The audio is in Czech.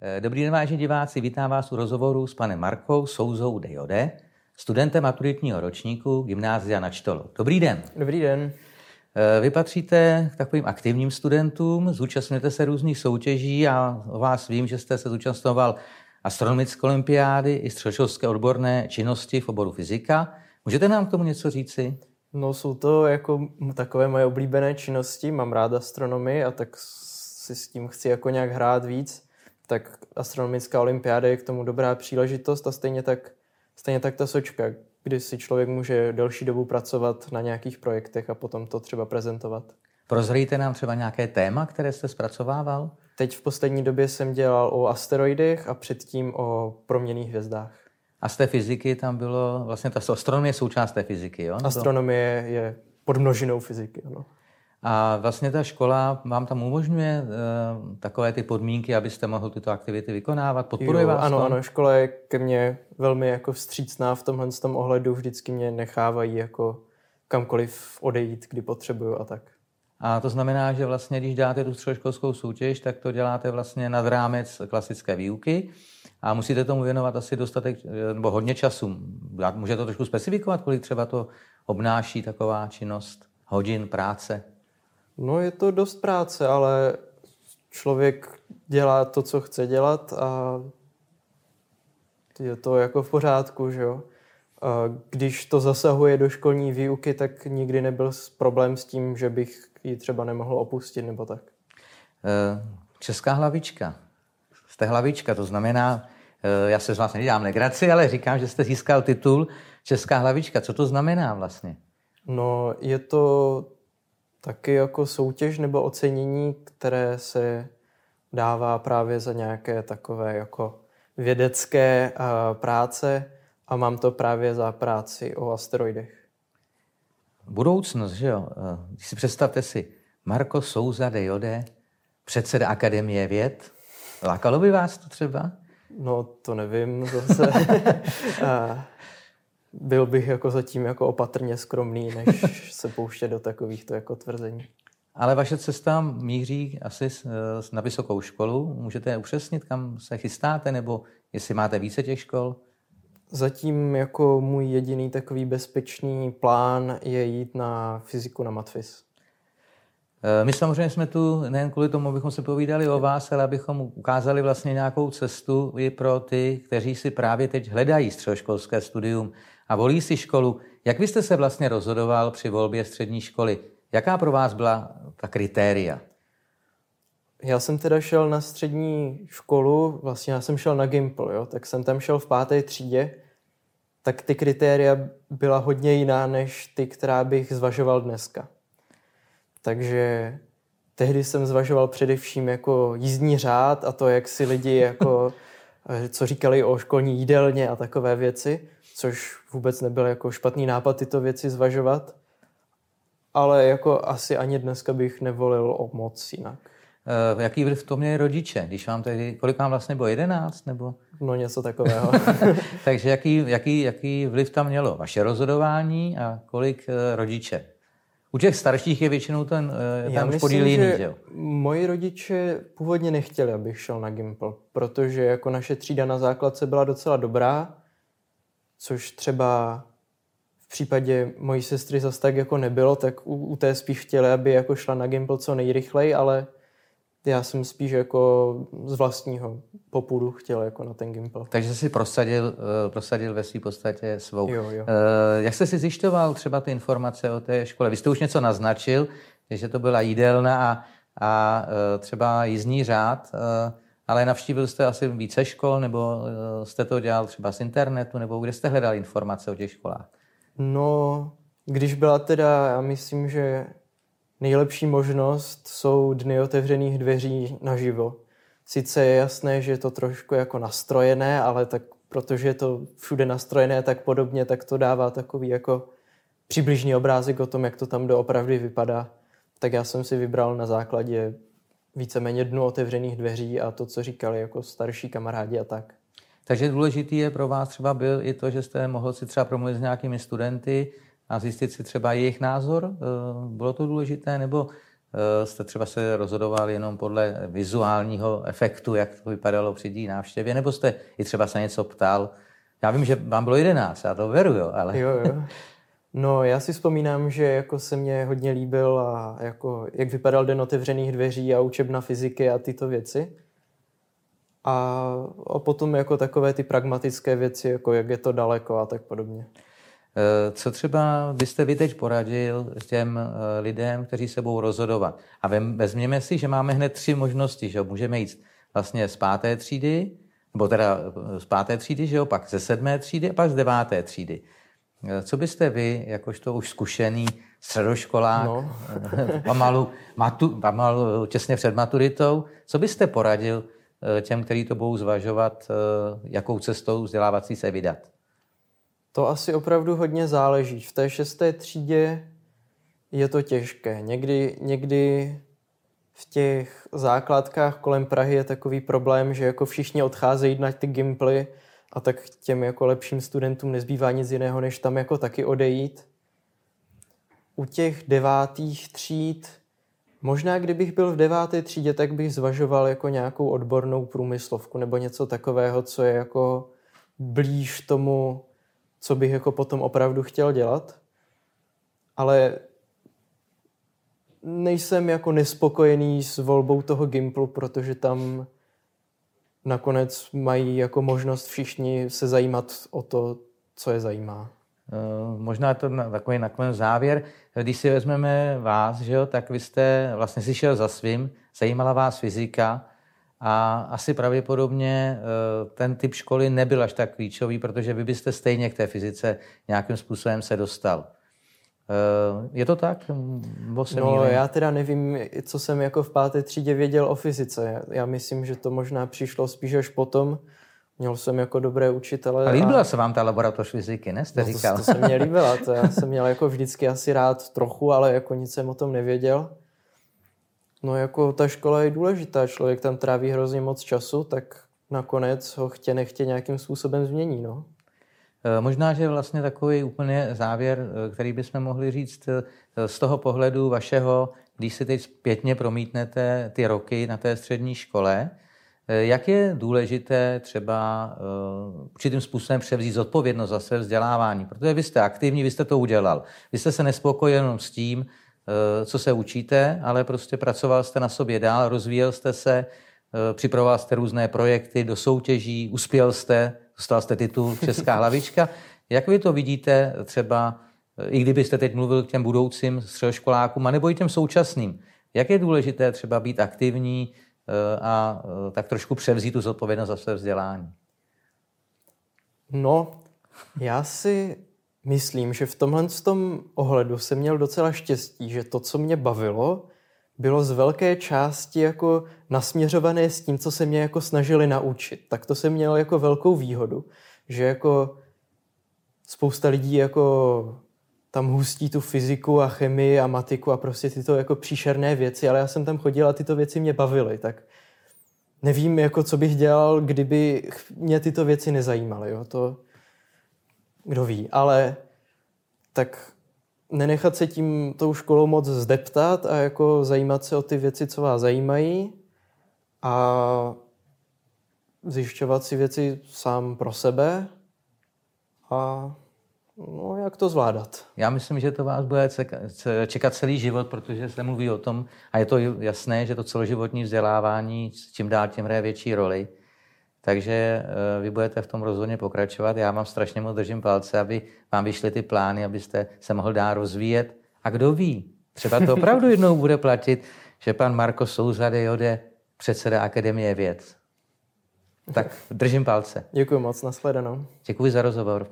Eh, dobrý den, vážení diváci, vítám vás u rozhovoru s panem Markou Souzou Dejode, studentem maturitního ročníku Gymnázia na Čtolu. Dobrý den. Dobrý den. Eh, vy patříte k takovým aktivním studentům, zúčastňujete se různých soutěží a o vás vím, že jste se zúčastňoval astronomické olympiády i středoškolské odborné činnosti v oboru fyzika. Můžete nám k tomu něco říci? No jsou to jako takové moje oblíbené činnosti, mám rád astronomii a tak si s tím chci jako nějak hrát víc, tak astronomická olympiáda je k tomu dobrá příležitost a stejně tak, stejně tak ta sočka, kdy si člověk může delší dobu pracovat na nějakých projektech a potom to třeba prezentovat. Prozrejte nám třeba nějaké téma, které jste zpracovával? Teď v poslední době jsem dělal o asteroidech a předtím o proměných hvězdách. A z té fyziky tam bylo, vlastně ta astronomie je součást té fyziky, jo? Astronomie je podmnožinou fyziky, ano. A vlastně ta škola vám tam umožňuje uh, takové ty podmínky, abyste mohl tyto aktivity vykonávat? Podporuje jo, vás Ano, to? ano, škola je ke mně velmi jako vstřícná v tomhle tom ohledu. Vždycky mě nechávají jako kamkoliv odejít, kdy potřebuju a tak. A to znamená, že vlastně, když dáte tu středoškolskou soutěž, tak to děláte vlastně nad rámec klasické výuky a musíte tomu věnovat asi dostatek, nebo hodně času. Můžete to trošku specifikovat, kolik třeba to obnáší taková činnost, hodin práce? No je to dost práce, ale člověk dělá to, co chce dělat a je to jako v pořádku, že jo. A když to zasahuje do školní výuky, tak nikdy nebyl problém s tím, že bych ji třeba nemohl opustit nebo tak. Eh, česká hlavička. Jste hlavička, to znamená, eh, já se z vás nedělám negraci, ale říkám, že jste získal titul Česká hlavička. Co to znamená vlastně? No, je to taky jako soutěž nebo ocenění, které se dává právě za nějaké takové jako vědecké práce a mám to právě za práci o asteroidech. Budoucnost, že jo? Eh, když si představte si, Marko Souza de Jode, předseda Akademie věd, lákalo by vás to třeba? No, to nevím zase. byl bych jako zatím jako opatrně skromný, než se pouštět do takovýchto jako tvrzení. Ale vaše cesta míří asi na vysokou školu. Můžete upřesnit, kam se chystáte, nebo jestli máte více těch škol? Zatím jako můj jediný takový bezpečný plán je jít na fyziku na Matfis. Eh, my samozřejmě jsme tu nejen kvůli tomu, abychom se povídali o vás, ale abychom ukázali vlastně nějakou cestu i pro ty, kteří si právě teď hledají středoškolské studium a volí si školu. Jak vy jste se vlastně rozhodoval při volbě střední školy? Jaká pro vás byla ta kritéria? Já jsem teda šel na střední školu, vlastně já jsem šel na Gimple, jo, tak jsem tam šel v páté třídě, tak ty kritéria byla hodně jiná než ty, která bych zvažoval dneska. Takže tehdy jsem zvažoval především jako jízdní řád a to, jak si lidi jako, co říkali o školní jídelně a takové věci, což vůbec nebyl jako špatný nápad tyto věci zvažovat. Ale jako asi ani dneska bych nevolil o moc jinak. Uh, jaký vliv to měli rodiče? Když vám tedy, kolik vám vlastně bylo, 11 nebo? No něco takového. Takže jaký, jaký, jaký vliv tam mělo vaše rozhodování a kolik uh, rodiče? U těch starších je většinou ten, uh, ten už podíl jiný, že jo? Moji rodiče původně nechtěli, abych šel na Gimple, protože jako naše třída na základce byla docela dobrá, což třeba v případě mojí sestry zase tak jako nebylo, tak u, u té spíš chtěli, aby jako šla na Gimple co nejrychleji, ale já jsem spíš jako z vlastního popudu chtěl jako na ten Gimple. Takže jsi prosadil, uh, prosadil ve své podstatě svou. Jo, jo. Uh, jak jste si zjišťoval třeba ty informace o té škole? Vy jste už něco naznačil, že to byla jídelna a, a uh, třeba jízdní řád, ale navštívil jste asi více škol, nebo jste to dělal třeba z internetu, nebo kde jste hledal informace o těch školách? No, když byla teda, já myslím, že nejlepší možnost jsou dny otevřených dveří naživo. Sice je jasné, že je to trošku jako nastrojené, ale tak protože je to všude nastrojené tak podobně, tak to dává takový jako přibližný obrázek o tom, jak to tam doopravdy vypadá. Tak já jsem si vybral na základě víceméně dnu otevřených dveří a to, co říkali jako starší kamarádi a tak. Takže důležitý je pro vás třeba byl i to, že jste mohl si třeba promluvit s nějakými studenty a zjistit si třeba jejich názor. Eh, bylo to důležité, nebo jste třeba se rozhodoval jenom podle vizuálního efektu, jak to vypadalo při té návštěvě, nebo jste i třeba se něco ptal? Já vím, že vám bylo jedenáct, já to veru, jo, ale... Jo, jo. No, já si vzpomínám, že jako se mě hodně líbil a jako, jak vypadal den otevřených dveří a učebna fyziky a tyto věci. A, a potom jako takové ty pragmatické věci, jako jak je to daleko a tak podobně. Eh, co třeba byste vy teď poradil těm eh, lidem, kteří se budou rozhodovat? A vezměme si, že máme hned tři možnosti. Že Můžeme jít vlastně z páté třídy, nebo teda z páté třídy, že jo, pak ze sedmé třídy a pak z deváté třídy. Eh, co byste vy, jakožto už zkušený středoškolák, no. pomalu, matu, pomalu těsně před maturitou, co byste poradil těm, kteří to budou zvažovat, jakou cestou vzdělávací se vydat? To asi opravdu hodně záleží. V té šesté třídě je to těžké. Někdy, někdy v těch základkách kolem Prahy je takový problém, že jako všichni odcházejí na ty gimply a tak těm jako lepším studentům nezbývá nic jiného, než tam jako taky odejít. U těch devátých tříd, možná kdybych byl v deváté třídě, tak bych zvažoval jako nějakou odbornou průmyslovku nebo něco takového, co je jako blíž tomu co bych jako potom opravdu chtěl dělat, ale nejsem jako nespokojený s volbou toho Gimplu, protože tam nakonec mají jako možnost všichni se zajímat o to, co je zajímá. Uh, možná to na, takový nakonec závěr. Když si vezmeme vás, že jo, tak vy jste vlastně si šel za svým, zajímala vás fyzika, a asi pravděpodobně eh, ten typ školy nebyl až tak klíčový, protože vy byste stejně k té fyzice nějakým způsobem se dostal. Eh, je to tak? no, já teda nevím, co jsem jako v páté třídě věděl o fyzice. Já myslím, že to možná přišlo spíš až potom. Měl jsem jako dobré učitele. A líbila a... se vám ta laboratoř fyziky, ne? Jste no, říkal. To, to se mě líbila. To já jsem měl jako vždycky asi rád trochu, ale jako nic jsem o tom nevěděl. No jako ta škola je důležitá, člověk tam tráví hrozně moc času, tak nakonec ho chtě nechtě nějakým způsobem změní, no. E, možná, že vlastně takový úplně závěr, e, který bychom mohli říct e, z toho pohledu vašeho, když si teď zpětně promítnete ty roky na té střední škole, jak je důležité třeba určitým způsobem převzít zodpovědnost za své vzdělávání? Protože vy jste aktivní, vy jste to udělal. Vy jste se nespokojil jenom s tím, co se učíte, ale prostě pracoval jste na sobě dál, rozvíjel jste se, eh, připravoval jste různé projekty do soutěží, uspěl jste, dostal jste titul Česká hlavička. Jak vy to vidíte třeba, eh, i kdybyste teď mluvil k těm budoucím středoškolákům, anebo i těm současným, jak je důležité třeba být aktivní a tak trošku převzít tu zodpovědnost za své vzdělání? No, já si myslím, že v tomhle tom ohledu jsem měl docela štěstí, že to, co mě bavilo, bylo z velké části jako nasměřované s tím, co se mě jako snažili naučit. Tak to jsem měl jako velkou výhodu, že jako spousta lidí jako tam hustí tu fyziku a chemii a matiku a prostě tyto jako příšerné věci, ale já jsem tam chodil a tyto věci mě bavily, tak nevím, jako co bych dělal, kdyby mě tyto věci nezajímaly. Jo? To, kdo ví, ale tak nenechat se tím tou školou moc zdeptat a jako zajímat se o ty věci, co vás zajímají a zjišťovat si věci sám pro sebe a no, jak to zvládat. Já myslím, že to vás bude čekat celý život, protože se mluví o tom, a je to jasné, že to celoživotní vzdělávání čím dál tím hraje větší roli. Takže eh, vy budete v tom rozhodně pokračovat. Já vám strašně moc držím palce, aby vám vyšly ty plány, abyste se mohl dál rozvíjet. A kdo ví, třeba to opravdu jednou bude platit, že pan Marko Souza jode předseda Akademie věd. Tak držím palce. Děkuji moc, nashledanou. Děkuji za rozhovor.